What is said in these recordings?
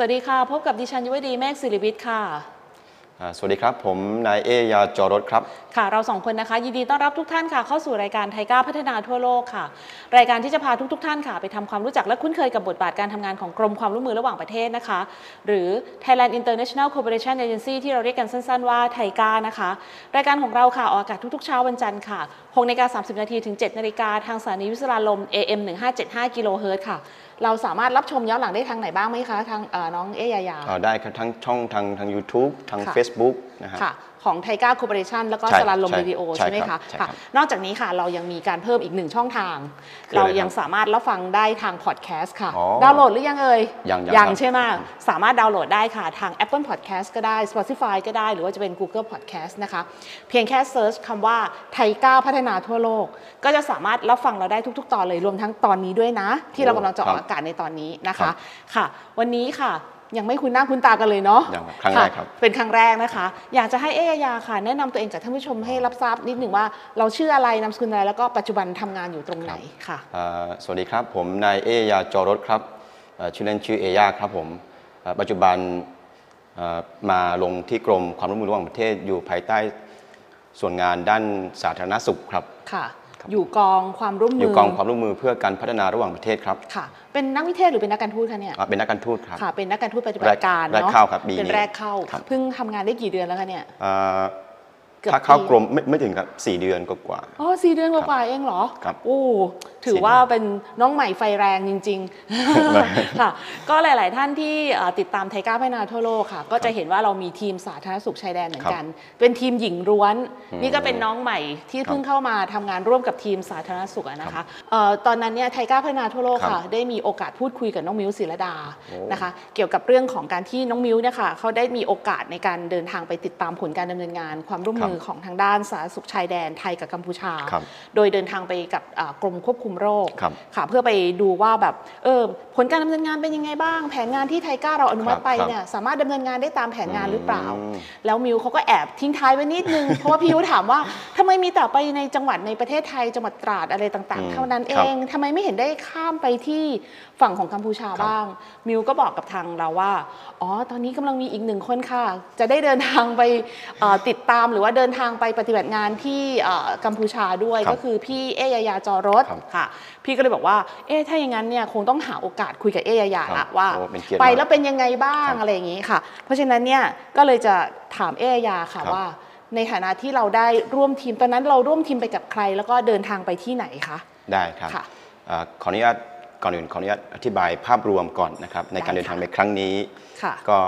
สวัสดีค่ะ พบกับดิฉันยุวดีเมฆศิริวิทย์ค่ะอ่าสวัสดีครับ ผมนายเอยาจอรถครับ ค่ะ เราสองคนนะคะ ยินดีต้อนรับทุกท่านค่ะ เข้าสู่รายการไทก้าพัฒนาทั่วโลกค่ะ รายการที่จะพาทุกๆทท่านค่ะ ไปทำความรู้จักและคุ้นเคยกับบทบาทการทำงานของกรมความร่วมมือระหว่างประเทศนะคะ หรือ Thailand International Cooperation Agency ที่เราเรียกกันสั้น ๆ ว่าไทก้านะคะ รายการของเราค่ะออกอากาศทุกๆเช้าวันจันทร์ค่ะ6นาฬิกา30นาทีถึง7นาฬิกาทางสถานีวิทยุลม AM 1575กิโลเฮิรตซ์ค่ะ เราสามารถรับชมย้อนหลังได้ทางไหนบ้างไหมคะทางเอ่อน้องเอยายาอ่าได้ครับทั้งช่องทางทาง YouTube ทางค่ะ Facebook นะฮะค่ะของ TICA Cooperation แล้วก็ใช่สราญรมย์ใช่วิดีโอใช่ใช่ไหมครัคะบใช่ค่ะครับนอกจากนี้ค่ะเรายังมีการเพิ่มอีกหนึ่งช่องทางคืออะไรเรายังครับสามารถรับฟังได้ทางพอดแคสต์ค่ะอ๋อดาวน์โหลดหรือยังเอ่ย ยังยังยังครับใช่ไหมสามารถดาวน์โหลดได้ค่ะ ทาง Apple Podcast ก็ได้ Spotify ก็ได้ หรือว่าจะเป็น Google Podcast นะคะ เพียงแค่ search คำว่าไทก้าพัฒนาทั่วโลก ก็จะสามารถรับฟังเราได้ทุก ๆ ตอนเลยรวมทั้งตอนนี้ด้วยนะ ที่เรากำลังจะออกอากาศในตอนนี้นะครัคะบค่ะ วันนี้ค่ะยังไม่คุ้นหน้าคุ้นตากันเลยเนาะยังครับครั้งแรกครับะเป็นครั้งแรกนะคะ อยากจะให้เอยายาค่ะ แนะนำตัวเองกับท่านผู้ชมให้รับทราบนิดหนึ่งว่า เราชื่ออะไรนามสกุลอะไรแล้วก็ปัจจุบันทำงานอยู่ตรงไหนค่ะอ่าสวัสดีครับ ผมนายเอยาจอรถครับอ่าชื่อเล่นชื่อเอยาครับผมอ่าปัจจุบันอ่ามาลงที่กรมความร่วมมือระหว่างประเทศอยู่ภายใต้ส่วนงานด้านสาธารณสุขครับค่ะครับ อยู่กองความร่วมมือออยู่กองความร่วมมือเพื่อการพัฒนาระหว่างประเทศครับค่ะเป็นนักวิเทศหรือเป็นนักการทูตคะเนี่ยอ่าเป็นนักการทูตครับค่ะเป็นนักการทูตปฏิบัติการแรกเนาะเข้าครับปีนี้เป็นแรกเข้าครับเพิ่งทำงานได้กี่เดือนแล้วคะเนี่ยอ่าเกือบถ้าเข้าปีกรมไม่ไม่ถึงครับสี่เดือนกว่าอ๋อสี่เดือนกว่าๆเองเหรอครับโอ้ถือสี่ว่าเป็นน้องใหม่ไฟแรงจริงๆค่ะก็หลาย ๆ ท่านที่เอ่อติดตามไทก้าพัฒนาทั่วโลกค่ะ ก็จะเห็นว่าเรามีทีมสาธารณสุขชายแดนเหมือนกัน เป็นทีมหญิงร้วน นี่ก็เป็นน้องใหม่ที่เพิ่งเข้ามาทำงานร่วมกับทีมสาธารณสุขอะนะคะเอ่อตอนนั้นเนี่ยไทก้าพัฒนาทั่วโลกครับค่ะได้มีโอกาสพูดคุยกับน้องมิวศิรดาโอ้นะคะเกี่ยวกับเรื่องของการที่น้องมิวเนี่ยค่ะเขาได้มีโอกาสในการเดินทางไปติดตามผลการดำเนินงาน ความร่วมมือของทางด้านสาธารณสุขชายแดนไทยกับกัมพูชาครับโดยเดินทางไปกับอ่ากรมควบคุมโรคครับค่ะ เพื่อไปดูว่าแบบเออผลการดำเนินงานเป็นยังไงบ้าง แผนงานที่ไทก้าเราอนุมัติครับไปครับเนี่ยสามารถดำเนินงานได้ตามแผนงานหรือเปล่าอืมแล้วมิวเขาก็แอบทิ้งท้ายไว้นิดนึง เพราะว่าพี่ยุถามว่าทำไมมีแต่ไปในจังหวัดในประเทศไทยจังหวัดตราดอะไรต่างอืๆมเท่านั้นเอครับงทำไมไม่เห็นได้ข้ามไปที่ฝั่งของกัมพูชาครับบ้าง มิวก็บอกกับทางเราว่าอ๋อตอนนี้กำลังมีอีกหนึ่งคนค่ะ จะได้เดินทางไปเอ่อติดตามหรือว่าเดินทางไปปฏิบัติงานที่เอ่อกัมพูชาด้วยครับก็คือพี่เอยายาจอรถครับค่ะ พี่ก็เลยบอกว่า เอ๊ะถ้าอย่างนั้นเนี่ยคงต้องหาโอกาสคุยกับเอยายาครัละบว่า โอ้เป็นเกียรติไปมากแล้วเป็นยังไงบ้างครับอะไรอย่างนี้ค่ะ เพราะฉะนั้นเนี่ยก็เลยจะถามเอยายาค่ะครับ ว่า ในฐานะที่เราได้ร่วมทีมตอนนั้นเราร่วมทีมไปกับใคร แล้วก็เดินทางไปที่ไหนคะได้ครับ ค่ะอ่าขออนุญาตก่อนอื่นขออนุญาตอธิบายภาพรวมก่อนนะครับในการได้เดินทางค่ะ ในครั้งนี้ ค่ะ ก็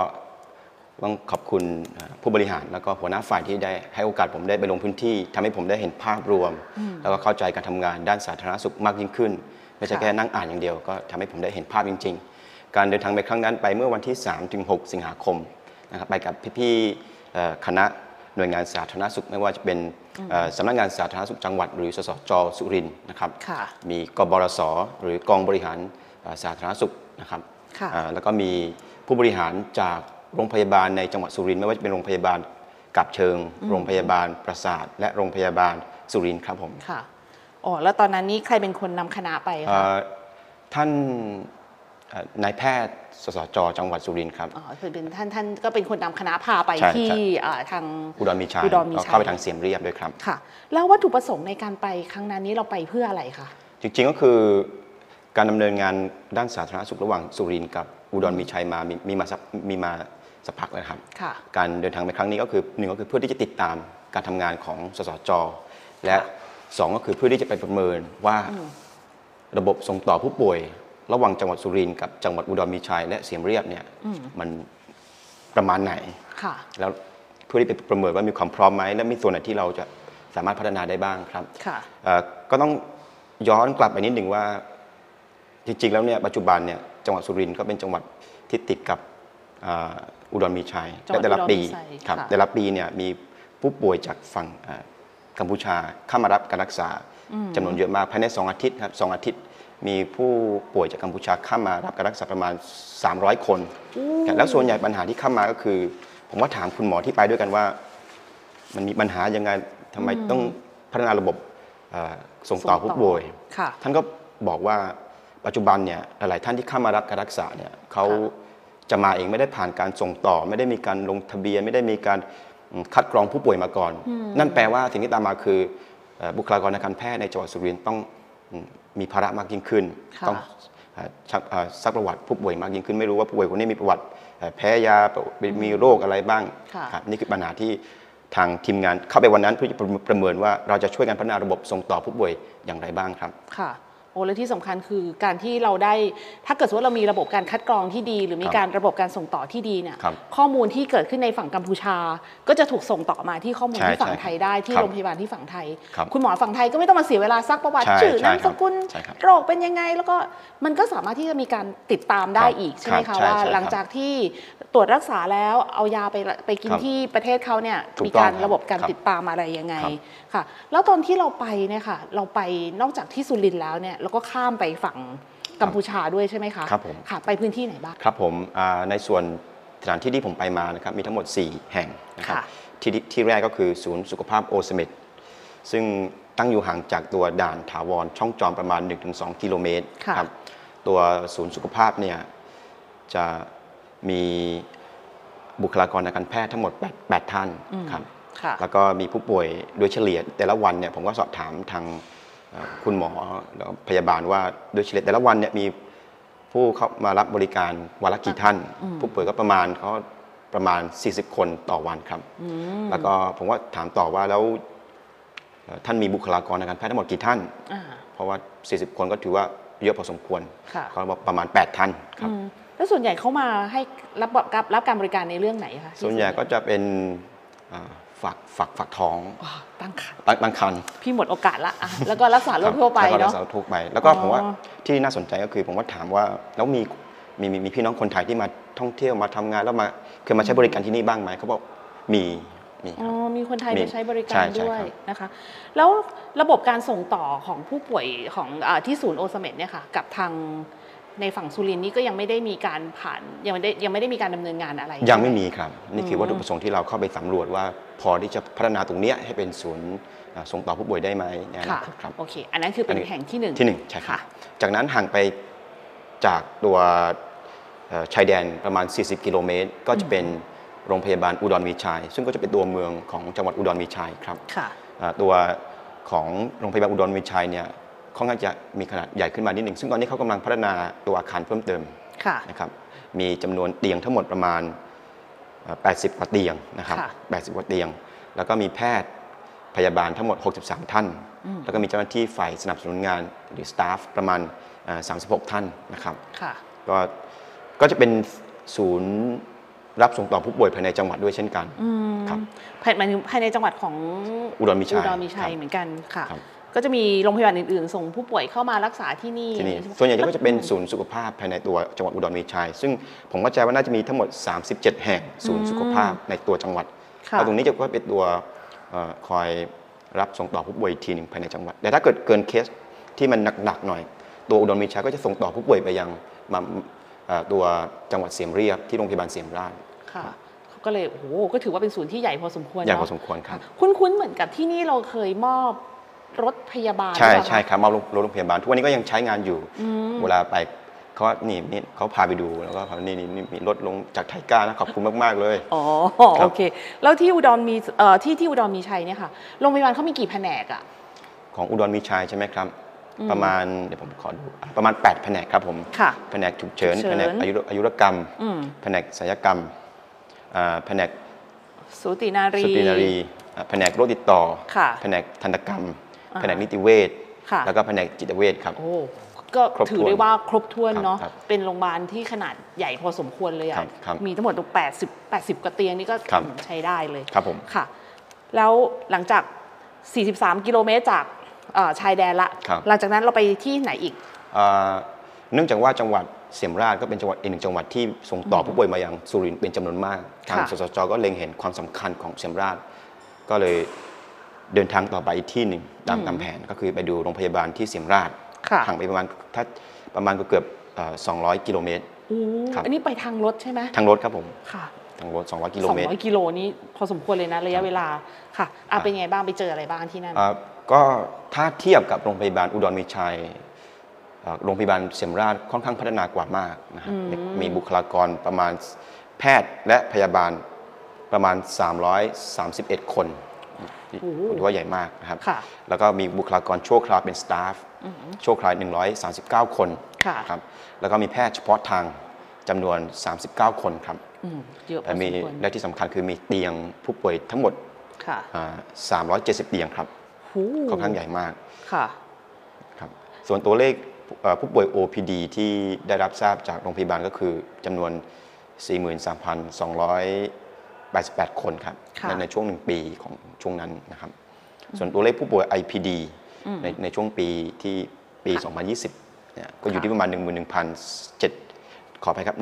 ต้องขอบคุณอ่าผู้บริหารแล้วก็หัวหน้าฝ่ายที่ได้ให้โอกาสผมได้ไปลงพื้นที่ทำให้ผมได้เห็นภาพรวม แล้วก็เข้าใจการทำงานด้านสาธารณสุขมากยิ่งขึ้น ไม่ใช่ค่ะแค่นั่งอ่านอย่างเดียว ก็ทำให้ผมได้เห็นภาพจริง ๆ การเดินทางไปครั้งนั้นไปเมื่อวันที่ 3-6 สิงหาคมนะครับไปกับพี่ๆเอ่อคณะหน่วยงานสาธารณสุขไม่ว่าจะเป็นเอ่อสำนักงานสาธารณสุขจังหวัด หรือสสจสุรินทร์นะครับค่ะมีกบรสหรือกองบริหารเอ่อสาธารณสุขนะครับค่ะอ่าแล้วก็มีผู้บริหารจาก โรงพยาบาลในจังหวัดสุรินทร์ไม่ว่าจะเป็นโรงพยาบาลกับเชิง โรงพยาบาลประสาท และโรงพยาบาลสุรินทร์ครับผมค่ะอ๋อแล้วตอนนั้นนี่ใครเป็นคนนำคณะไปเอ่คะอท่านเอ่อนายแพทย์สสจจังหวัดสุรินทร์ครับอ๋อคือเป็นท่านท่านก็เป็นคนนำคณะพาไปใช่ที่ใช่อ่าทางอุดรมีชัยอุดรมีก็ชัยเข้าไปทางเสียมเรียบด้วยครับค่ะ แล้ววัตถุประสงค์ในการไปครั้งนั้นนี้เราไปเพื่ออะไรคะจริงๆก็คือการดำเนินงานด้านสาธารณสุขระหว่างสุรินทร์กับอุดรมีชัยมามีมีมาสักมีมา สักพักแล้วครับค่ะการเดินทางในครั้งนี้ก็คือหนึ่งก็คือเพื่อที่จะติดตามการทำงานของสสจ และสองก็คือเพื่อที่จะไปประเมินว่าระบบส่งต่อผู้ป่วย ระหว่างจังหวัดสุรินทร์กับจังหวัดอุดรมีชัยและเสียมเรียบเนี่ยมันประมาณไหนค่ะแล้วเพื่อที่ไปประเมินว่ามีความพร้อมไหมและมีส่วนไหนที่เราจะสามารถพัฒนาได้บ้างครับค่ะเอ่อก็ต้องย้อนกลับไปนิดหนึ่งว่า จริงๆแล้วเนี่ยปัจจุบันเนี่ยจังหวัดสุรินทร์ก็เป็นจังหวัดที่ติดกับ อ่าอุดรมีชัยจังหวัดและแต่ละปีอุดรมีชัยครับค่ะแต่ละปีเนี่ยมีผู้ป่วยจากฝั่งอ่ากัมพูชาเข้ามารับการรักษาจำนวนเยอะมากภายใน 2 อาทิตย์ครับสองอาทิตย์ มีผู้ป่วยจากกัมพูชาเข้ามารับการรักษาประมาณ 300 คน แล้วส่วนใหญ่ปัญหาที่เข้ามาก็คือ ผมว่าถามคุณหมอที่ไปด้วยกันว่า มันมีปัญหายังไงทำไมต้องพัฒนาระบบเอ่อส่งต่อ ผู้ป่วย ค่ะ ท่านก็บอกว่าปัจจุบันเนี่ยหลายๆท่านที่เข้ามารับการรักษาเนี่ยเขา จะมาเองไม่ได้ผ่านการส่งต่อ ไม่ได้มีการลงทะเบียน ไม่ได้มีการอืมคัดกรองผู้ป่วยมาก่อน นั่นแปลว่าสิ่งที่ตามมาคือเอ่อบุคลากรทางการแพทย์ในจังหวัดสุรินทร์ต้องอืมมีภาระมากยิ่งขึ้นค่ะต้องเอ่อชักเอ่อซักประวัติผู้ป่วยมากยิ่งขึ้น ไม่รู้ว่าผู้ป่วยคนนี้มีประวัติเอ่อแพ้ยา มีโรคอะไรบ้างค่ะครับนี่คือปัญหาที่ทางทีมงานเข้าไปวันนั้นเพื่อจะประเมินว่าเราจะช่วยกันพัฒนาระบบส่งต่อผู้ป่วยอย่างไรบ้างครับ ค่ะ โอ้และที่สำคัญคือการที่เราได้ถ้าเกิดสมมติว่าเรามีระบบการคัดกรองที่ดี หรือมีครับการระบบการส่งต่อที่ดีเนี่ยครับข้อมูลที่เกิดขึ้นในฝั่งกัมพูชา ก็จะถูกส่งต่อมาที่ข้อมูลใช่ที่ฝั่งใช่ไทยได้ที่ครับโรงพยาบาลที่ฝั่งไทยครับคุณหมอฝั่งไทยก็ไม่ต้องมาเสียเวลาซักประวัติใช่ชื่อใช่นามสกุลใช่ครับโรคเป็นยังไง แล้วก็มันก็สามารถที่จะมีการติดตามได้ครับอีกใช่ไหมครัคะบใช่ว่าใช่หลังครับจากที่ตรวจรักษาแล้วเอายาไปไปกินครับที่ประเทศเขาเนี่ยถูกมีต้องการครับระบบการครับติดตามอะไรยังไงครับค่ะ แล้วตอนที่เราไปเนี่ยค่ะเราไปนอกจากที่สุรินทร์แล้วเนี่ยเราก็ข้ามไปฝั่งกัมพูชาด้วยใช่ไหมคะครับผมค่ะ ไปพื้นที่ไหนบ้างครับผมอ่าในส่วนสถานที่ที่ผมไปมานะครับมีทั้งหมด 4 แห่งนะครับค่ะที่ที่ที่แรกก็คือศูนย์สุขภาพโอสเมดซึ่งตั้งอยู่ห่างจากตัวด่านถาวรช่องจอมประมาณ 1-2 กิโลเมตรค่ะครับตัวศูนย์สุขภาพเนี่ยจะมีบุคลากรทางการแพทย์ทั้งหมด8 8ท่านครับค่ะแล้วก็มีผู้ป่วยโดยเฉลี่ยแต่ละวันเนี่ยผมก็สอบถามทางเอ่อ คุณหมอแล้วก็พยาบาลว่าโดยเฉลี่ยแต่ละวันเนี่ยมีผู้เข้ามารับบริการวันละกี่ท่าน ผู้ป่วยก็ประมาณเขาประมาณ 40 คนต่อวันครับ แล้วก็ผมก็ถามต่อว่าแล้วเอ่อท่านมีบุคลากรทางการแพทย์ทั้งหมดกี่ท่านอ่าเพราะว่า 40 คนก็ถือว่าเยอะพอสมควรค่ะก็ประมาณ 8 ท่านครับอืมแล้วส่วนใหญ่เขามาให้รับรับรับการบริการในเรื่องไหนคะที่ส่วนใหญ่ก็จะเป็นเอ่อ ฝักฝักฝักท้องอ๋อตั้งคันตั้งตั้งครรภ์พี่หมดโอกาสละอะแล้วก็รักษาโรคทั่วไปแล้วก็รัเนาะกษาทั่วไป แล้วก็อ๋อผมว่าที่น่าสนใจก็คือผมว่าถามว่าแล้วมีมีมีมีพี่น้องคนไทยที่มาท่องเที่ยวมาทำงานแล้วมาเคยมาใช้บริการที่นี่บ้างไหมเขาบอกมีมีคอ๋รัอบมีคนไทยมีมาใช้บริกาใช่รใช่ด้วยครับนะคะ แล้วระบบการส่งต่อของผู้ป่วยของอาที่ศูนย์โอสเมดเนี่ยค่ะ กับทาง ในฝั่งสุรินทร์นี่ก็ยังไม่ได้มีการผ่านยังไม่ได้ยังไม่ได้มีการดำเนินงานอะไร ยังไม่ใช่หมีครับ นี่คือวัตถุประสงค์ที่เราเข้าไปสำรวจว่า พอที่จะพัฒนาตรงเนี้ยให้เป็นศูนย์อ่าส่งต่อผู้ป่วยได้ไหมในอนาค่ะคตครับโอเค อันนั้นคือเป็นอันนี้แห่งที่หนึ่งที่หนึ่งใช่ครัค่ะบจากนั้นห่างไปจากตัวเอ่อชายแดนประมาณ 40 กิโลเมตร ก็จะเป็นโรงพยาบาลอุดรมีชัย ซึ่งก็จะเป็นตัวเมืองของจังหวัดอุดรมีชัยครับค่ะอ่าตัวของโรงพยาบาลอุดรมีชัยเนี่ย ค่อนข้างจะมีขนาดใหญ่ขึ้นมานิดหนึ่งซึ่งตอนนี้เขากำลังพัฒนาตัวอาคารเพิ่มเติมค่ะนะครับมีจำนวนเตียงทั้งหมดประมาณเอ่อ80 กว่าเตียงนะครับค่ะ80 กว่าเตียง แล้วก็มีแพทย์พยาบาลทั้งหมด 63 ท่าน แล้วก็มีเจ้าหน้าที่ฝ่ายสนับสนุนงานหรือสตาฟประมาณเอ่อ36 ท่านนะครับค่ะก็ก็จะเป็นศูนย์รับส่งต่อผู้ป่วยภายในจังหวัดด้วยเช่นกันอืมครับภายหมายถึงภายในจังหวัดของอุดรมีชัยอุดรมีชัยครับเหมือนกันค่ะครับ ก็จะมีโรงพยาบาลอื่นๆ ส่งผู้ป่วยเข้ามารักษาที่นี่ที่นี่ใช่ไมส่วนใหญ่ก็จะเป็นศูนย์สุขภาพภายในตัวจังหวัดอุดรมีชัย ซึ่งผมเข้าใจว่าน่าจะมีทั้งหมด 37 แห่งศูนย์สุขภาพในตัวจังหวัดค่ะแล้วตรงนี้จะก็เป็นตัวเอ่อคอยรับส่งต่อผู้ป่วยอีกทีหนึ่งภายในจังหวัด แต่ถ้าเกิดเกินเคสที่มันหนักๆหน่อย ตัวอุดรมีชัยก็จะส่งต่อผู้ป่วยไปยังมาเอ่อตัวจังหวัดเสียมเรียบที่โรงพยาบาลเสียมราชค่ะเขาก็เลยโอ้โหก็ถือว่าเป็นศูนย์ที่ใหญ่พอสมควรใหญ่เนาะพอสมควรครับ คุ้นๆเหมือนกับที่นี่เราเคยมอบ รถพยาบาลใช่หรือเปล่าใช่คะครับมาโรงโรงพยาบาล ทุกวันนี้ก็ยังใช้งานอยู่ เวลาไปเขาว่านี่นี่เขาพาไปดูแล้วก็เขานี่นี่นี่มีรถลงจากไทก้านะขอบคุณมาก ๆ เลย อ๋อครับโอเค แล้วที่อุดรมีเอ่อที่ที่อุดรมีชัยเนี่ยค่ะโรงพยาบาลเขามีกี่แผนกอะของอุดรมีชัยใช่ไหมครับ ประมาณเดี๋ยวผมขอดูอะประมาณ 8 แผนกครับผมค่ะแผนกฉุกเฉินฉุกเฉินแผนกอายุรอายุรกรรมอืมแผนกศัลยกรรมอ่าแผนกสูตินารีสุตินารีอ่าแผนกโรคติดต่อค่ะแผนกทันตกรรมอ่า แผนกนิติเวชค่ะแล้วก็แผนกจิตเวชครับ โอ้ก็ครบถ้วนถือได้ว่าครบถ้วนเนาะครับเป็นโรงพยาบาลที่ขนาดใหญ่พอสมควรเลยครัอะบครับมีทั้งหมด80 80กว่าเตียงนี่ก็ครับ ใช้ได้เลย ครับผม ค่ะ แล้วหลังจาก 43 กิโลเมตรจากเอ่อชายแดนละ ครับ หลังจากนั้นเราไปที่ไหนอีก อ่าเนื่องจากว่าจังหวัดเสียมราชก็เป็นจังหวัดอีกหนึ่งจังหวัดที่ส่งต่อผู้ป่วยมายังสุรินทร์เป็นจำนวนมาก ทางค่ะ สสจก็เล็งเห็นความสำคัญของเสียมราช ก็เลย เดินทางต่อไปอีกที่หนึ่งตามตามแผนก็คือไปดูโรงพยาบาลที่เสียมราชค่ะห่างไปประมาณถ้าประมาณเกือบเอ่อ200กิโลเมตรโอ้ครับอันนี้ไปทางรถใช่ไหมทางรถครับผมค่ะทางรถ200กิโลเมตร200กิโลนี้พอสมควรเลยนะระยะเวลาค่ะครัอะบเป็นไงบ้างไปเจออะไรบ้างที่นั่นอ่าก็ถ้าเทียบกับโรงพยาบาลอุดรมีชัยเอ่อโรงพยาบาลเสียมราชค่อนข้างพัฒนากว่ามากนะครับมีบุคลากรประมาณแพทย์และพยาบาลประมาณ 331 คน ถือว่าใหญ่มากนะครับค่ะแล้วก็มีบุคลากรชั่วคราวเป็นสตาฟชั่วคราว 139 คนค่ะครับ แล้วก็มีแพทย์เฉพาะทางจำนวน 39 คนครับอืมเยอะพอและสมีมควรและที่สำคัญคือมีเตียงผู้ป่วยทั้งหมดค่ะอ่า370 เตียงครับหูค่อนข้างใหญ่มากค่ะครับ ส่วนตัวเลขเอ่อผู้ป่วย OPD ที่ได้รับทราบจากโรงพยาบาลก็คือจำนวน 43,288 คนครับค่ะในในช่วงหนึ่งปีของช่วงนั้นนะครับ ส่วนตัวเลขผู้ป่วย IPD ในในช่วงปีที่ปี 2020เนี่ยก็อยู่ที่ประมาณ 11,700ขอไปครับ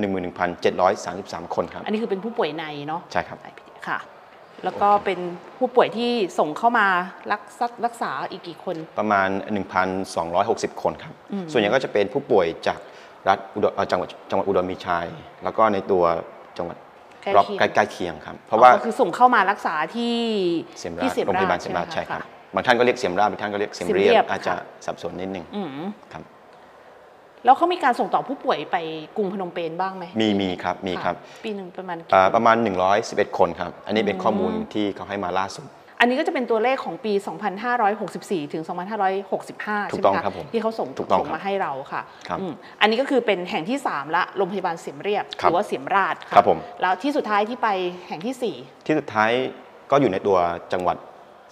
11,733 คนครับ อันนี้คือเป็นผู้ป่วยในเนาะใช่ครับ IPD ค่ะ แล้วก็เป็นผู้ป่วยที่ส่งเข้ามารักษารักษาอีกกี่คน ประมาณ 1,260 คนครับ ส่วนใหญ่ก็จะเป็นผู้ป่วยจากรัฐอุดรเอ่อจังหวัดจังหวัดอุดรมีชัยแล้วก็ในตัวจังหวัดใกล้รอบเคียงใกล้ใกล้เคียงครับเพราะว่าอ๋อก็คือส่งเข้ามารักษาที่เสียมราที่ชเสียมโรงพยาบาลราชเสียมราชใช่ใช่ไหมครับคะบางท่านก็เรียกเสียมราชบางท่านก็เรียกเสียมเสียมเรีเรียยบบอาจจะค่ะสับสนนิดนึงอืมครับแล้วเขามีการส่งต่อผู้ป่วยไปกรุงพนมเปญบ้างไหมมีมีครับมีครับะปีหนึ่งประมาณกี่อ่าประมาณ 111 คนครับ อันนี้เป็นข้อมูลที่เขาให้มาล่าสุด อันนี้ก็จะเป็นตัวเลขของปี 2564 ถึง 2565ถูใช่กไหต้มองคะครับผมที่เขาส่งถูกต้องส่งครับมาให้เราค่ะครับอืมอันนี้ก็คือเป็นแห่งที่ 3 ละโรงพยาบาลเสียมเรียบหครับรือว่าเสียมราชค่ะครับผมแล้วที่สุดท้ายที่ไปแห่งที่ที่สุดท้ายก็อยู่ในตัวจังหวัด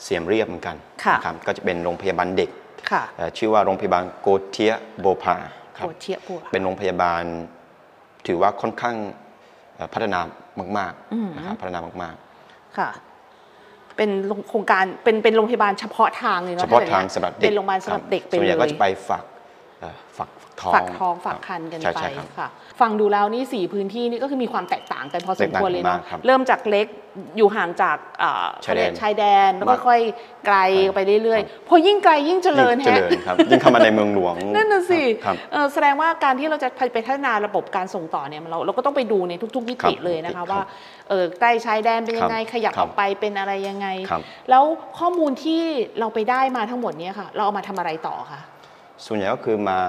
เสียมเรียบเหมือนกันค่ะนะครับก็จะเป็นโรงพยาบาลเด็ก4ค่ะเอ่อชื่อว่าโรงพยาบาลโกเทียโบพาครัโคบเทียปัวเป็นโรงพยาบาล ถือว่าค่อนข้างเอ่อพัฒนามากๆนะครับพัฒนามากค่ะ เป็นโครงการเป็นเป็นโรงพยาบาลเฉพาะทางเลยๆเนาะเฉพาะถ้ทางอย่สำหรับเด็กเป็นโรงพยาบาลสำหรับเด็กไปส่วนใหญ่เลก็ยจะไปฝากเอ่อ ฝากท้องฝากท้องฝากรับคันกันใช่ไปใช่ครับค่ะฟังดูแล้วนี่สี่พื้นที่นี่ก็คือมีความแตกต่างกันพอสมควรเลยแตกต่างเนาะมากครับเริ่มจากเล็กอยู่ห่างจากอ่าชายแดนชายแดนแล้วก็มากค่อยไกลไปเรื่อยครับๆพอยิ่งไกลยิ่งเจริญยิ่งเจแฮะริญครับยิ่งเข้ามาในเมืองหลวงนั่นน่ะสิครับเออแสดงว่าการที่เราจะไปพัฒนาระบบการส่งต่อเนี่ยเราเราก็ต้องไปดูในทุกๆมิติครับเลยนะคะครับว่าเออใกล้ชายแดนเป็นยังไงครับขยับครัอบอกไปเป็นอะไรยังไงครับแล้วข้อมูลที่เราไปได้มาทั้งหมดเนี้ค่ะ เราเอามาทำอะไรต่อคะ ส่วนใหญ่ก็คือมา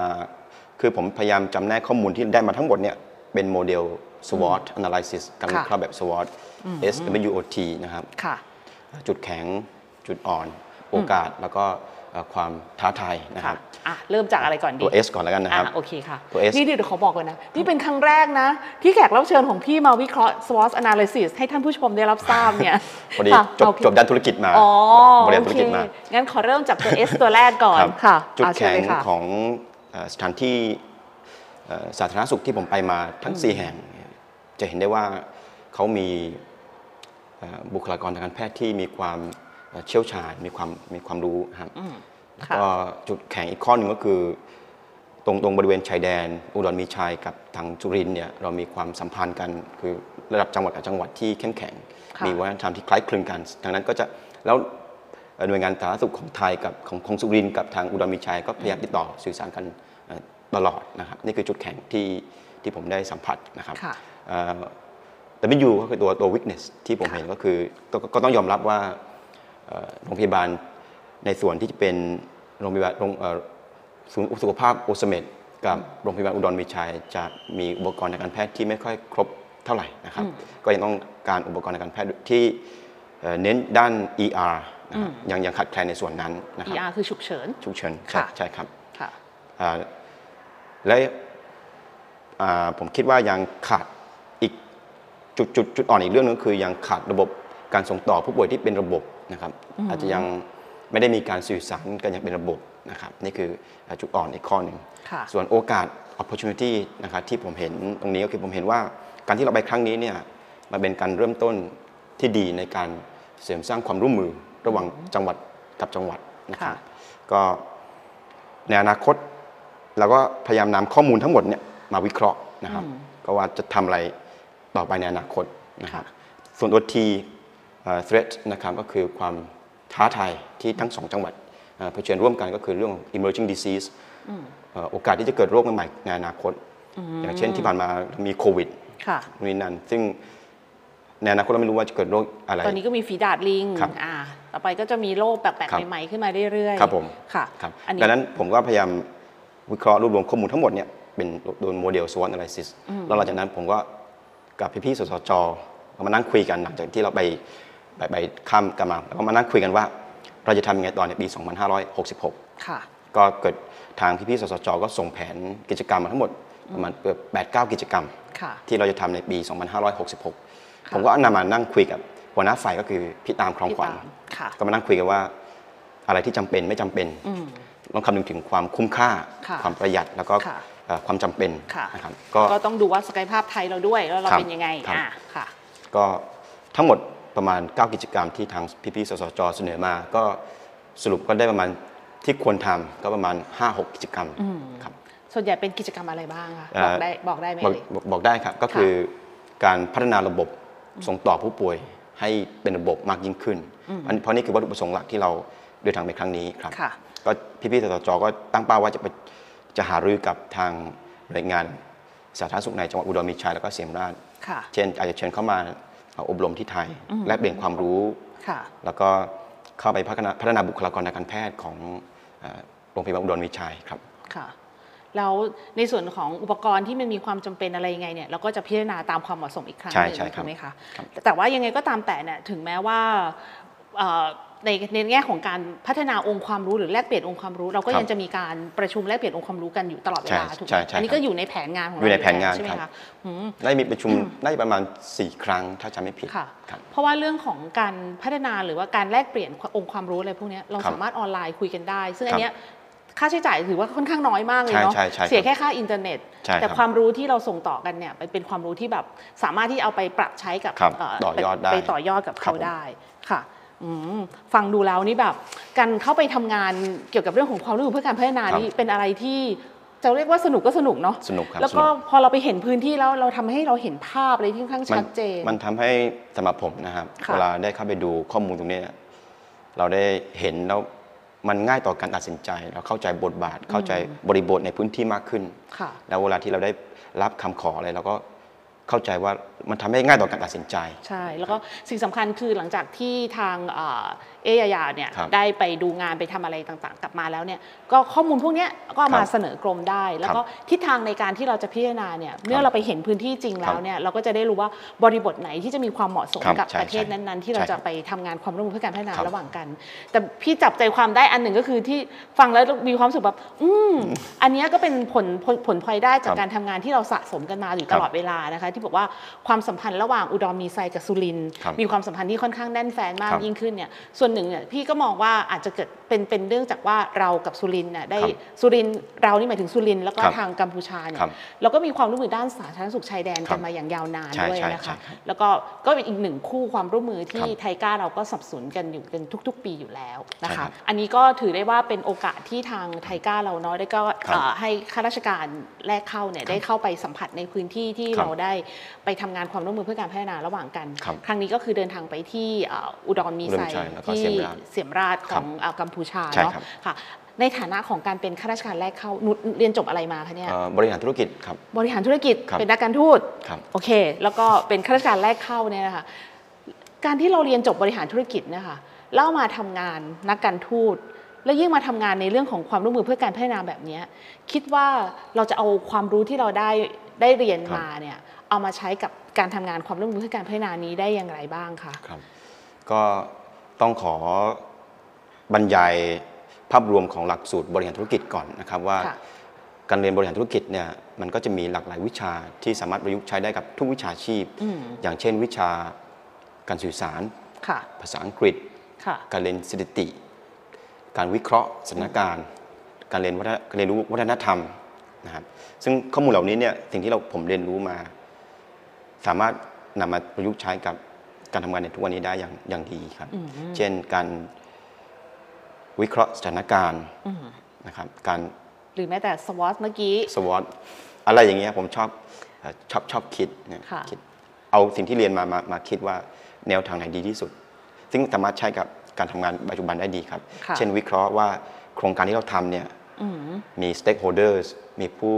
คือผมพยายามจำแนกข้อมูลที่ได้มาทั้งหมดเนี่ยเป็นโมเดล SWOT analysis การวิเคราะห์แบบ SWOT SWOT นะครับค่ะจุดแข็งจุดอ่อน โอกาสแล้วก็เอ่อ ความท้าทายนะคค่ะรับอะเริ่มจากอะไรก่อนดีตัว S ก่อนแล้วกันนะครับอะโอเคค่ะตัว S นี่เดี๋ยวขอบอกก่อนนะนี่เป็นครั้งแรกนะ ที่แขกรับเชิญของพี่มาวิเคราะห์ SWOT analysis ให้ท่านผู้ชมได้รับทราบเนี่ยพอดีค่ะจบโอเคจบด้านธุรกิจมาอ๋อเรียนโอธุรเคกิจมางั้นขอเริ่มจากตัว S ตัวแรกก่อนครับค่ะจุดอะเชิญแข็งเลยค่ะของเอ่อสถานที่เอ่อสาธารณสุขที่ผมไปมาทั้ง 4 แห่งเนี่ยจะเห็นได้ว่าเขามีเอ่อบุคลากรทางการแพทย์ที่มีความ เอ่อเชี่ยวชาญมีความมีความรู้ครับแล้วค่ะก็จุดแข็งอีกข้อหนึ่งก็คือ ตรงตรงบริเวณชายแดน อุดรมีชัยกับทางจุรินทร์เนี่ยเรามีความสัมพันธ์กันคือระดับจังหวัดกับจังหวัดที่เข้มแข็งค่ะมีวัฒนธรรมที่คล้ายคลึงกันดังนั้นก็จะแล้วเอ่อหน่วยงานสาธารณสุขของไทยกับของของสุรินทร์กับทางอุดรมีชัยก็พยายามติดต่อสื่อสารกันเอ่อตลอดนะครับนี่คือจุดแข็งที่ที่ผมได้สัมผัสนะครับค่ะเอ่อ W ก็คือตัวตัว weakness ที่ผมเห็นก็คือก็ก็ต้องยอมรับว่าเอ่อ โรงพยาบาลในส่วนที่จะเป็นโรงพยาบาลโรงเอ่อศูนย์สุขภาพโอสเมดกับโรงพยาบาลอุดรมีชัยจะมีอุปกรณ์ทางการแพทย์ที่ไม่ค่อยครบเท่าไหร่นะครับ ก็ยังต้องการอุปกรณ์ทางการแพทย์ที่เอ่อเน้นด้าน ER นะครับยังยังขาดแคลนในส่วนนั้นนะครับ ER คือฉุกเฉินฉุกเฉินใช่ค่ะใช่ครับค่ะอ่าและอ่าผมคิดว่ายังขาดอีกจุดจุดจุดอ่อนอีกเรื่องนึงคือยังขาดระบบการส่งต่อผู้ป่วยที่เป็นระบบ นะครับอาจจะยังไม่ได้มีการสื่อสารกันอย่างเป็นระบบนะครับนี่คืออ่าจุดอ่อนอีกข้อหนึ่งค่ะส่วนโอกาส opportunity นะครับที่ผมเห็นตรงนี้ก็คือผมเห็นว่าการที่เราไปครั้งนี้เนี่ยมันเป็นการเริ่มต้นที่ดีในการเสริมสร้างความร่วมมือระหว่างจังหวัดกับจังหวัดนะครับค่ะก็ในอนาคตเราก็พยายามนำข้อมูลทั้งหมดเนี่ยมาวิเคราะห์นะครับก็ว่าจะทำอะไรต่อไปในอนาคตนะครับส่วนตัว T เอ่อ threat นะครับก็คือความท้าทายที่ทั้งสองจังหวัดเอ่อเผชิญร่วมกันก็คือเรื่องของ emerging disease เอ่อโอกาสที่จะเกิดโรคใหม่ๆในอนาคต อย่างเช่นที่ผ่านมามีโควิดค่ะนู่นนี่นั่นซึ่งในอนาคตเราไม่รู้ว่าจะเกิดโรคอะไร ตอนนี้ก็มีฝีดาดลิงครับอ่าต่อไปก็จะมีโรคแปลกครับๆใหม่ๆขึ้นมาเรื่อยๆ ครับผมค่ะครับอันนี้ดังนั้นผมก็พยายามวิเคราะห์รวบรวมข้อมูลทั้งหมดเนี่ยเป็นโดยโมเดล SWOT analysis แล้วหลังจากนั้นผมก็กับพี่ๆสสจก็มานั่งคุยกันหลังจากที่เราไป ไปไปข้ามกันมาแล้วก็มานั่งคุยกันว่า เราจะทำยังไงตอนในปี 2566 ค่ะ ก็เกิดทางพี่ๆสสจก็ส่งแผนกิจกรรมมาทั้งหมดประมาณเกือบ8 9 กิจกรรม ค่ะ ที่เราจะทำในปี 2566 ผมก็นำมานั่งคุยกับหัวหน้าฝ่ายก็คือพี่ตามครองขวัญพี่ตามค่ะ ก็มานั่งคุยกันว่า อะไรที่จำเป็นไม่จำเป็น อืม ต้องคำนึงถึงความคุ้มค่า ค่ะความประหยัดแล้วก็ค่ะเอ่อความจำเป็นค่ะ นะครับก็ ก็ต้องดูว่าศักยภาพไทยเราด้วยแล้วเราครับเป็นยังไง ครับ อ่าค่ะ ก็ทั้งหมด ประมาณ 9 กิจกรรมที่ทางพี่ๆสสจเสนอมา ก็สรุปก็ได้ประมาณที่ควรทำก็ประมาณ 5-6 กิจกรรมครับส่วนใหญ่เป็นกิจกรรมอะไรบ้างคะเอ่บออกได้บอกได้ไหมบอกเอ่ยบอกบอกได้ครับ ก็คือการพัฒนาระบบส่งต่อผู้ป่วยให้เป็นระบบมากยิ่งขึ้นอันเพราะนี่คือวัตถุประสงค์หลักที่เราเดินทางไปครั้งนี้ครับค่ะก็พี่ๆสสจก็ตั้งเป้าว่าจะไปจะหารือกับทางหน่วยงานสาธารณสุขในจังหวัดอุดรมีชัยแล้วก็เสียมราชค่ะเช่นอาจจะเชิญเข้ามาเอาอบรมที่ไทย แลกเปลี่ยนความรู้ค่ะแล้วก็เข้าไปพัฒนาพัฒนาบุคลากรทางการแพทย์ของเอ่อโรงพยาบาลอุดรมีชัยครับค่ะแล้วในส่วนของอุปกรณ์ที่มันมีความจำเป็นอะไรยังไงเนี่ยเราก็จะพิจารณาตามความเหมาะสมอีกครั้งหใช่นึ่งใช่ครับถูกไหมคะครับแต่ว่ายังไงก็ตามแต่เนี่ยถึงแม้ว่าเอ่อ ในในแง่ของการพัฒนาองค์ความรู้หรือแลกเปลี่ยนองค์ความรู้ เราก็ครับยังจะมีการประชุมแลกเปลี่ยนองค์ความรู้กันอยู่ตลอดเวลาใช่ถูกไหใช่มใช่อันนี้ครับก็อยู่ในแผนงานของเราอยู่ในแผนงานใช่ไหมครัคะบอืมได้มีประชุมได้ประมาณ 4 ครั้งถ้าจำไม่ผิดค่ะครับเพราะว่าเรื่องของการพัฒนาหรือว่าการแลกเปลี่ยนองค์ความรู้อะไรพวกเนี้ยเราครับสามารถออนไลน์คุยกันได้ ซึ่งอันครับเนี้ยค่าใช้จ่ายถือว่าค่อนข้างน้อยมากเลยเนาะใช่ใช่ใช่เสียแค่ค่าอินเทอร์เน็ตใช่แต่ครับความรู้ที่เราส่งต่อกันเนี่ยเป็นความรู้ที่แบบสามารถที่เอาไปปรับใช้กับครับต่อยอดได้ไปต่อยอดกับเขาครับผมได้ค่ะอืม ฟังดูแล้วนี่แบบ การเข้าไปทำงานเกี่ยวกับเรื่องของความรู้เพื่อการพัฒนานี่เป็นอะไรที่จะเรียกว่าสนุกก็สนุกเนาะสนุกครับแล้วก็สนุพอเราไปเห็นพื้นที่แล้วเราทำให้เราเห็นภาพอะไรที่ค่อนข้างมัชัดเจน มันทำให้สำหรับผมนะครับค่ะเวลาได้เข้าไปดูข้อมูลตรงเนี้ยเราได้เห็นแล้วมันง่ายต่อการตัดสินใจ เราเข้าใจบทบาทเข้าใจบริบทในพื้นที่มากขึ้นค่ะแล้วเวลาที่เราได้รับคำขออะไรเราก็ เข้าใจว่ามันทำให้ง่ายต่อการตัดสินใจ ใช่ แล้วก็สิ่งสำคัญคือหลังจากที่ทางเอ่อเอยายาเนี่ยครับได้ไปดูงานไปทำอะไรต่างๆ กลับมาแล้วเนี่ยก็ข้อมูลพวกเนี้ยก็เอามาครับเสนอกรมได้ แล้วก็ทิศทางในการที่เราจะพิจารณาเนี่ยเมื่อเราไปเห็นพื้นที่จริงแล้วเนี่ยเราก็จะได้รู้ว่าบริบทไหนที่จะมีความเหมาะสมครับกับใช่ประเทศใช่นั้นๆ ที่เราใช่ครัจะบไปทำงานความร่วมมือเพื่อการพัฒนาครับระหว่างกัน แต่พี่จับใจความได้อันหนึ่งก็คือที่ฟังแล้วมีความรู้สึกแบบอืมอันเนี้ยก็เป็นผลผลผลพลอยได้จากครับการทำงานที่เราสะสมกันมาอยู่ครัตบลอดเวลานะคะที่บอกว่าความสัมพันธ์ระหว่างอุดรมีไซกับสุรินทร์ครับมีความสัมพันธ์ที่ค่อนข้างแน่นแฟนมากครับยิ่งขึ้นเนี่ยส่วนหนึ่งเนี่ยพี่ก็มองว่าอาจจะเกิดเป็นเป็นเรื่องจากว่าเรากับสุรินทร์เนี่ยได้ครับสุรินทร์เรานี่หมายถึงสุรินทร์แล้วก็ครับทางกัมพูชาเนี่ยครับเราก็มีความร่วมมือด้านสาธารณสุขชายแดนครักับนมาอย่างยาวนานใช่ด้วยใช่นะใช่คะครับแล้วก็ก็เป็นอีกหนึ่งคู่ความร่วมมือที่ครับไทก้าเราก็สนับสนุนกันอยู่กันทุก ๆ ปีอยู่แล้วนะใช่ครัคะบอันนี้ก็ถือได้ว่าเป็นโอกาสที่ทางไทก้าเราเนาะได้ก็ครับเอ่อให้ข้าราชการแรกเข้าเนี่ยได้เข้าไปสัมผัสในพื้นที่ที่ครับเราได้ไปทำงานความร่วมมือเพื่อการพัฒนาระหว่างกัน ครับครั้งนี้ก็คือเดินทางไปที่เอ่ออุดรมีอุดไซรมีชัยแล้วก็ที่เสียมราชเสียมราชของเอ่อกัมพูชาใช่เนาะครับค่ะในฐานะของการเป็นข้าราชการแรกเข้านุชเรียนจบอะไรมาคะเนี่ยเอ่อบริหารธุรกิจครับบริหารธุรกิจครับเป็นนักการทูตครับโอเค แล้วก็เป็นข้าราชการแรกเข้าเนี่ยนะคะการที่เราเรียนจบบริหารธุรกิจเนี่ยค่ะแล้วเอามาทำงานนักการทูตแล้วยิ่งมาทำงานในเรื่องของความร่วมมือเพื่อการพัฒนาแบบเนี้ยคิดว่าเราจะเอาความรู้ที่เราได้ได้เรียนครับมาเนี่ยเอามาใช้กับการทำงานความร่วมมือเพื่อการพัฒนานี้ได้อย่างไรบ้างคะครับก็ ต้องขอบรรยายภาพรวมของหลักสูตรบริหารธุรกิจก่อนนะครับว่าค่ะการเรียนบริหารธุรกิจเนี่ยมันก็จะมีหลากหลายวิชาที่สามารถประยุกต์ใช้ได้กับทุกวิชาชีพอืมอย่างเช่นวิชาการสื่อสารค่ะภาษาอังกฤษค่ะการเรียนสถิติ การวิเคราะห์สถานการณ์ การเรียนวัฒนการเรียนรู้วัฒนธรรมนะครับซึ่งข้อมูลเหล่านี้เนี่ยสิ่งที่เราผมเรียนรู้มา สามารถนำมาประยุกต์ใช้กับ การทำงานในทุกวันนี้ได้อย่างอย่างดีครับอืมเช่นการวิเคราะห์สถานการณ์อืมนะครับ การหรือแม้แต่สวอตเมื่อกี้สวอตอะไรอย่างเงี้ยผมชอบเอ่อชอบชอบคิดเนี่ยค่ะคิดเอาสิ่งที่เรียนมามามาคิดว่าแนวทางไหนดีที่สุด ซึ่งสามารถใช้กับการทำงานปัจจุบันได้ดีครับค่ะเช่นวิเคราะห์ว่าโครงการที่เราทำเนี่ยอืมมี stakeholders มีผู้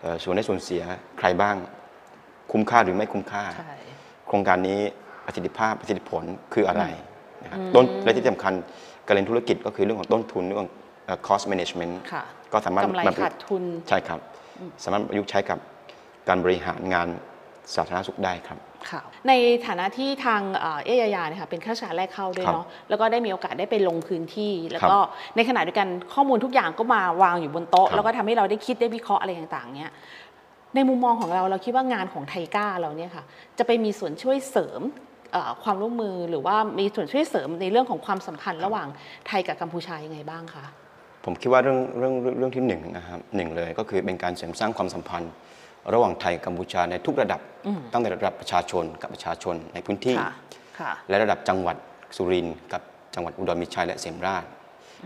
เอ่อส่วนได้ส่วนเสียใครบ้าง คุ้มค่าหรือไม่คุ้มค่าใช่โครงการนี้ ประสิทธิภาพประสิทธิผลคืออะไรนะครับต้นและที่สำคัญการเรียนธุรกิจก็คือเรื่องของต้นทุนเรื่องของเอ่อ cost management ค่ะก็สามารถกำไรมาขาดทุนใช่ครับ สามารถประยุกต์ใช้กับการบริหารงานสาธารณสุขได้ครับค่ะในฐานะที่ทางเอ่อเอยายาเนี่ยค่ะเป็นข้าราชการแรกเข้าด้วยครับเนาะแล้วก็ได้มีโอกาสได้ไปลงพื้นที่ แล้วก็ในขณะเดียวกันข้อมูลทุกอย่างก็มาวางอยู่บนโต๊ะครับแล้วก็ทำให้เราได้คิดได้วิเคราะห์อะไรต่างๆเนี่ยในมุมมองของเราเราคิดว่างานของไทก้าเราเนี่ยค่ะจะไปมีส่วนช่วยเสริมเอ่อ ความร่วมมือหรือว่ามีส่วนช่วยเสริมในเรื่องของความสัมพันธ์ระหว่างไทยกับกัมพูชายังไงบ้างคะผมคิดว่าเรื่องเรื่องเรื่องเรื่องที่หนึ่งนะครับหนึ่งเลยก็คือเป็นการเสริมสร้างความสัมพันธ์ ระหว่างไทยกับกัมพูชาในทุกระดับตั้งแต่ระดับประชาชนกับประชาชนในพื้นที่ค่ะค่ะและระดับจังหวัดสุรินทร์กับจังหวัดอุดรมีชัยและเสียมราช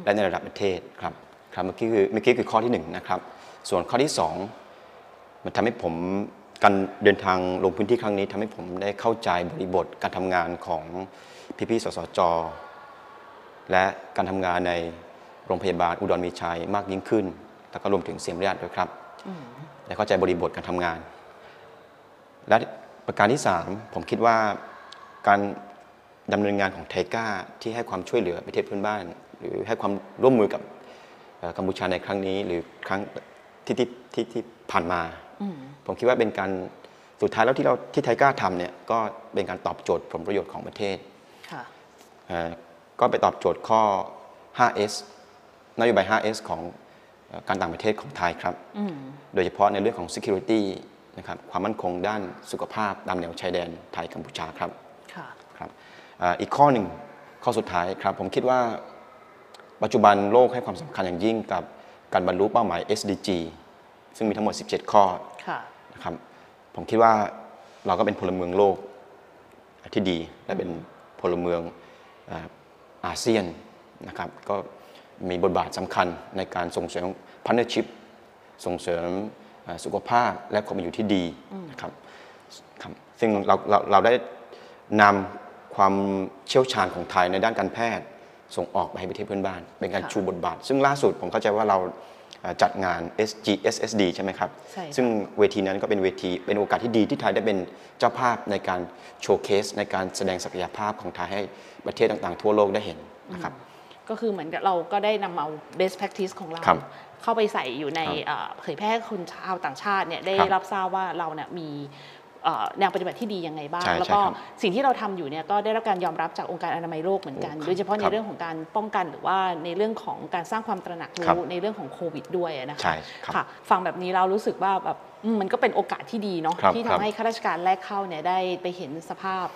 และในระดับประเทศครับครับเมื่อกี้คือเมื่อกี้คือข้อที่หนึ่งนะครับส่วนข้อที่สองมันทำให้ผม การเดินทางลงพื้นที่ครั้งนี้ทำให้ผมได้เข้าใจบริบทการทำงานของพี่ๆ สสจ และการทำงานในโรงพยาบาลอุดรมีชัยมากยิ่งขึ้น แล้วก็รวมถึงเสียมราชด้วยครับและเข้าใจบริบทการทำงาน และประการที่ 3 ผมคิดว่าการดำเนินงานของไทก้าที่ให้ความช่วยเหลือประเทศเพื่อนบ้าน หรือให้ความร่วมมือกับเอ่อกัมพูชาในครั้งนี้ หรือครั้งที่ที่ที่ที่ผ่านมา ผมคิดว่าเป็นการสุดท้ายแล้วที่เราที่ไทก้าทำเนี่ยก็เป็นการตอบโจทย์ผลประโยชน์ของประเทศค่ะเอ่อก็ไปตอบโจทย์ข้อ 5S นโยบาย 5S ของเอ่อการต่างประเทศของไทยครับ โดยเฉพาะในเรื่องของ security นะครับความมั่นคงด้านสุขภาพตามแนวชายแดนไทยกัมพูชาครับค่ะครับเอ่ออีกข้อหนึ่งข้อสุดท้ายครับ ผมคิดว่าปัจจุบันโลกให้ความสำคัญอย่างยิ่งกับการบรรลุเป้าหมาย SDG ซึ่งมีทั้งหมด 17 ข้อค่ะนะครับผมคิดว่าเราก็เป็นพลเมืองโลกที่ดีและเป็นพลเมืองเอ่ออาเซียนนะครับก็มีบทบาทสำคัญในการส่งเสริม partnership ส่งเสริมเอ่อสุขภาพและความเป็นอยู่ที่ดีนะครับครับซึ่งเราเราเราได้นำความเชี่ยวชาญของไทยในด้านการแพทย์ส่งออกไปให้ประเทศเพื่อนบ้าน เป็นการค่ะชูบทบาท ซึ่งล่าสุดผมเข้าใจว่าเราเอ่อ จัดงาน SGSSD ใช่ไหมครับใช่ค่ะซึ่งเวทีนั้นก็เป็นเวทีเป็นโอกาสที่ดีที่ไทยได้เป็นเจ้าภาพในการโชว์เคส ในการแสดงศักยภาพของไทยให้ประเทศต่างๆ ทั่วโลกได้เห็นนะครับก็คือเหมือนกับเราก็ได้นำเอา best practice ของเราครับเข้าไปใส่อยู่ในครับเอ่อเผยแพร่ให้คนชาวต่างชาติเนี่ยได้ครับรับทราบว่าเราเนี่ยมีเอ่อ แนวปฏิบัติที่ดียังไงบ้างใช่แล้วก็ใช่ครับสิ่งที่เราทำอยู่เนี่ยก็ได้รับการยอมรับจากองค์การอนามัยโลกเหมือนกันโอ้ครับโดยเฉพาะในครับเรื่องของการป้องกันหรือว่าในเรื่องของการสร้างความตระหนักครับรู้ในเรื่องของโควิดด้วยนะคะใช่ครับค่ะฟังแบบนี้เรารู้สึกว่าแบบอื มมันก็เป็นโอกาสที่ดีเนาะครับที่ครัทำบให้ข้าราชการแรกเข้าเนี่ยได้ไปเห็นสภาพ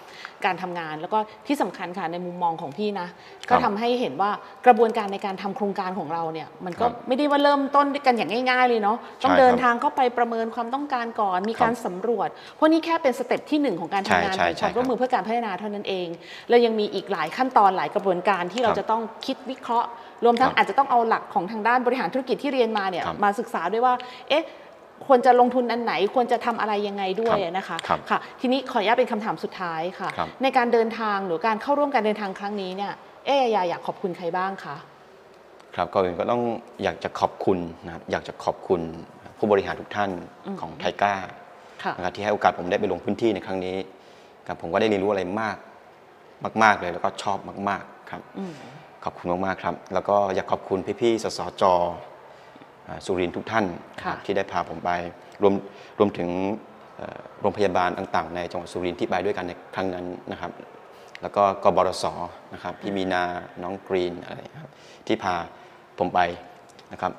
การทำงาน แล้วก็ที่สำคัญค่ะในมุมมองของพี่นะ ก็ทำให้เห็นว่ากระบวนการในการทำโครงการของเราเนี่ยมันก็ครับไม่ได้ว่าเริ่มต้นด้วยกันอย่างง่าย ๆ เลยเนาะต้องใช่เดินครับทางเข้าไปประเมินความต้องการก่อนมีครับการสำรวจเพราะนี่แค่เป็นสเต็ปที่หนึ่งของการทำงานใช่ของใช่ความร่วมใช่มือเพื่อการพัฒนาเท่านั้นเองแล้วยังมีอีกหลายขั้นตอนหลายกระบวนการที่เราครับจะต้องคิดวิเคราะห์ รวมทั้งครับอาจจะต้องเอาหลักของทางด้านบริหารธุรกิจที่เรียนมาเนี่ยครับมาศึกษาด้วยว่าเอ๊ะ ควรจะลงทุนอันไหนควรจะทำอะไรยังไงด้วยครับนะคะครับค่ะ ทีนี้ขออนุญาตเป็นคำถามสุดท้ายค่ะครับในการเดินทางหรือการเข้าร่วมการเดินทางครั้งนี้เนี่ยเอ๊ะยาอยากขอบคุณใครบ้างคะครับก่อนอื่นก็ต้องอยากจะขอบคุณนะครับอยากจะขอบคุณผู้บริหารทุกท่านของไทก้าค่ะนะครับที่ให้โอกาสผมได้ไปลงพื้นที่ในครั้งนี้ครับผมก็ได้เรียนรู้อะไรมาก มาก ๆเลยแล้วก็ชอบมาก ๆครับอืมขอบคุณมากๆครับ แล้วก็อยากขอบคุณพี่ๆสสจอ่า สุรินทร์ทุกท่านนะครับค่ะที่ได้พาผมไป รวมรวมถึงเอ่อโรงพยาบาลต่างๆ ในจังหวัดสุรินทร์ที่ไปด้วยกันในครั้งนั้นนะครับ แล้วก็กบรสนะครับพี่มีนาน้องกรีนอะไรครับที่พาผมไปนะครับ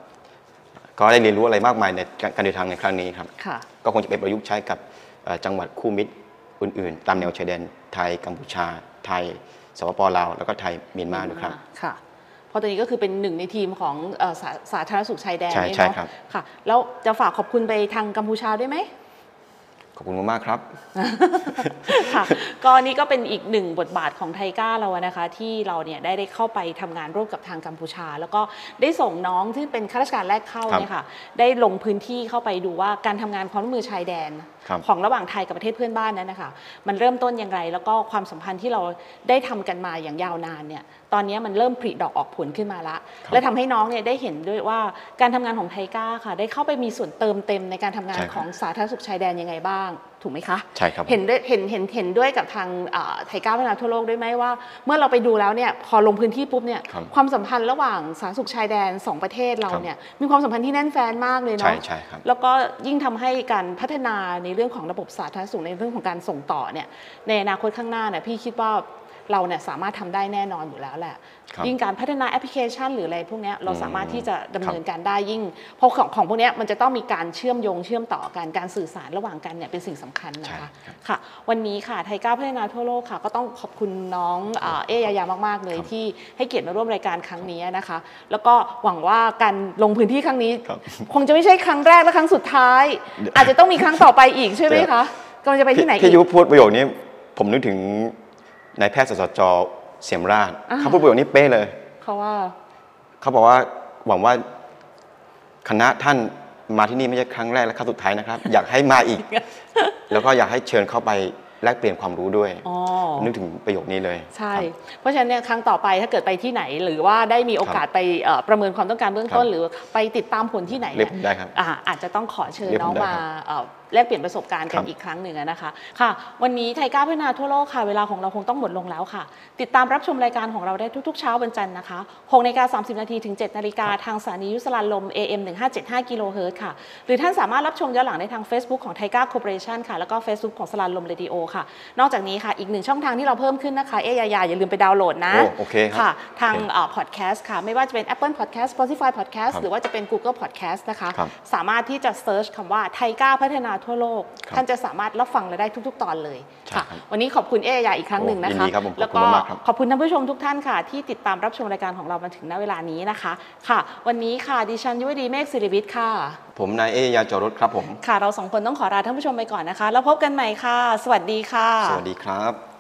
ก็ได้เรียนรู้อะไรมากมายในการเดินทางในครั้งนี้ครับค่ะก็คงจะไปประยุกต์ใช้กับเอ่อจังหวัดคู่มิตรอื่น ๆ ตามแนวชายแดนไทยกัมพูชา ไทยสปปลาวแล้วก็ไทยเมียนมาด้วยครับค่ะ เพราะตอนนี้ก็คือเป็นหนึ่งในทีมของเอ่อสาสาธารณสุขชายแดนใช่นี่ใช่เนาะครับ ค่ะ แล้วจะฝากขอบคุณไปทางกัมพูชาด้วยไหม ขอบคุณมากๆครับ ค่ะก็นี่ก็เป็นอีกหนึ่งบทบาทของไทก้าเราอะนะคะ ที่เราเนี่ยได้ได้เข้าไปทำงานร่วมกับทางกัมพูชา แล้วก็ได้ส่งน้องที่เป็นข้าราชการแรกเข้าครับเนี่ยค่ะ ได้ลงพื้นที่เข้าไปดูว่าการทำงานความร่วมมือชายแดน ครับ ของระหว่างไทยกับประเทศเพื่อนบ้านนั้นนะคะ มันเริ่มต้นอย่างไร แล้วก็ความสัมพันธ์ที่เราได้ทำกันมาอย่างยาวนานเนี่ย ตอนนี้มันเริ่มผลิดอกออกผลขึ้นมาละครับและทำให้น้องเนี่ยได้เห็นด้วยว่าการทำงานของไทก้าค่ะ ได้เข้าไปมีส่วนเติมเต็มในการทำงานใช่ครับของสาธารณสุขชายแดนยังไงบ้าง ถูกไหมคะใช่ครับเห็นด้วยเห็นเห็นเห็นด้วยกับทางเอ่อไทก้าพัฒนาทั่วโลกด้วยไหมว่า เมื่อเราไปดูแล้วเนี่ยพอลงพื้นที่ปุ๊บเนี่ยครับความสัมพันธ์ระหว่างสาธารณสุขชายแดนสองประเทศเราครับเนี่ยมีความสัมพันธ์ที่แน่นแฟนมากเลยใช่เนาะใช่ครับแล้วก็ยิ่งทำให้การพัฒนาในเรื่องของระบบสาธารณสุขในเรื่องของการส่งต่อเนี่ยในอนาคตข้างหน้าเนี่ยพี่คิดว่า เราเนี่ยสามารถทำได้แน่นอนอยู่แล้วแหละครับยิ่งการพัฒนาแอปพลิเคชัน หรืออะไรพวกเนี้ยเราสามารถที่จะดำครับเนินการได้ยิ่ง เพราะของของพวกเนี้ยมันจะต้องมีการเชื่อมโยงเชื่อมต่อกันการสื่อสารระหว่างกันเนี่ยเป็นสิ่งสำคัญนะคะใช่ครับค่ะ วันนี้ค่ะไทยก้าวพัฒนาทั่วโลกค่ะ ก็ต้องขอบคุณน้องเอ่อเอยายามาก ๆ เลยครับที่ให้เกียรติมาร่วมรายการครั้งนี้นะคะ แล้วก็หวังว่าการลงพื้นที่ครั้งนี้ครับคงจะไม่ใช่ครั้งแรกและครั้งสุดท้ายเดี๋ยวอาจจะต้องมีครั้งต่อไปอีกใช่ไหมเดี๋ยวคะกำลังจะไปที่ไหนพี่อีกยุพูดประโยคนี้ผมนึกถึง นายแพทย์สสจเสียมราชอ่าเขาพูดประโยคนี้เป๊ะเลยเขาว่าเขาบอกว่าหวังว่าคณะท่านมาที่นี่ไม่ใช่ครั้งแรกและครั้งสุดท้ายนะครับ อยากให้มาอีก แล้วก็อยากให้เชิญเข้าไป แลกเปลี่ยนความรู้ด้วยอ๋อนึกถึงประโยคนี้เลย ใช่ครับเพราะฉะนั้นเนี่ยครั้งต่อไปถ้าเกิดไปที่ไหน หรือว่าได้มีโอกาสไปเอ่อประเมินความต้องการเบื้องต้นครับหรือไปติดตามผลที่ไหนเรียกเนี่ผมยได้ครับอ่าอาจจะต้องขอเชิญเรียกน้องผมได้มาครับเอ่อแลกเปลี่ยนประสบการณ์กันครับอีกครั้งหนึ่งอะนะคะค่ะ วันนี้ TICA พัฒนาทั่วโลกค่ะ เวลาของเราคงต้องหมดลงแล้วค่ะ ติดตามรับชมรายการของเราได้ทุกๆ เช้าวันจันทร์นะคะ6นาฬิกา30 นาทีถึง 7 นาฬิกาทางสถานีวิทยุสราญรมย์ AM 1575กิโลเฮิรตซ์ค่ะ หรือท่านสามารถรับชมย้อนหลังได้ทาง Facebook ของ TICA Cooperation ค่ะ แล้วก็ Facebook ของสราญรมเรดิโอค่ะ นอกจากนี้ค่ะ อีกหนึ่งช่องทางที่เราเพิ่มขึ้นนะคะ เอ้ยายาอย่าลืมไปดาวน์โหลดนะ โอ้โอเคครับค่ะ ทางโอเคพอดแคสต์ค่ะ ไม่ว่าจะเป็น Apple Podcast Spotify Podcast ครับหรือว่าจะเป็น Google Podcast นะคะครับสามารถที่จะ search คำว่า TICA พัฒนาทั่วโลกครับท่านจะสามารถรับฟังเราได้ทุก ๆ ตอนเลยใช่ค่ะครับวันนี้ขอบคุณเอ๊ยาอีกครั้งหนึ่งนะคะโอ้ยินดีครับผมขอบคุณแล้วก็มากๆครับขอบคุณท่านผู้ชมทุกท่านค่ะ ที่ติดตามรับชมรายการของเรามาถึงณเวลานี้นะคะค่ะ วันนี้ค่ะดิฉันยุวดีเมฆศิริวิทย์ค่ะ ผมนายเอยาจอรถครับผม ค่ะ เราสองคนต้องขอลาท่านผู้ชมไปก่อนนะคะ แล้วพบกันใหม่ค่ะ สวัสดีค่ะ สวัสดีครับ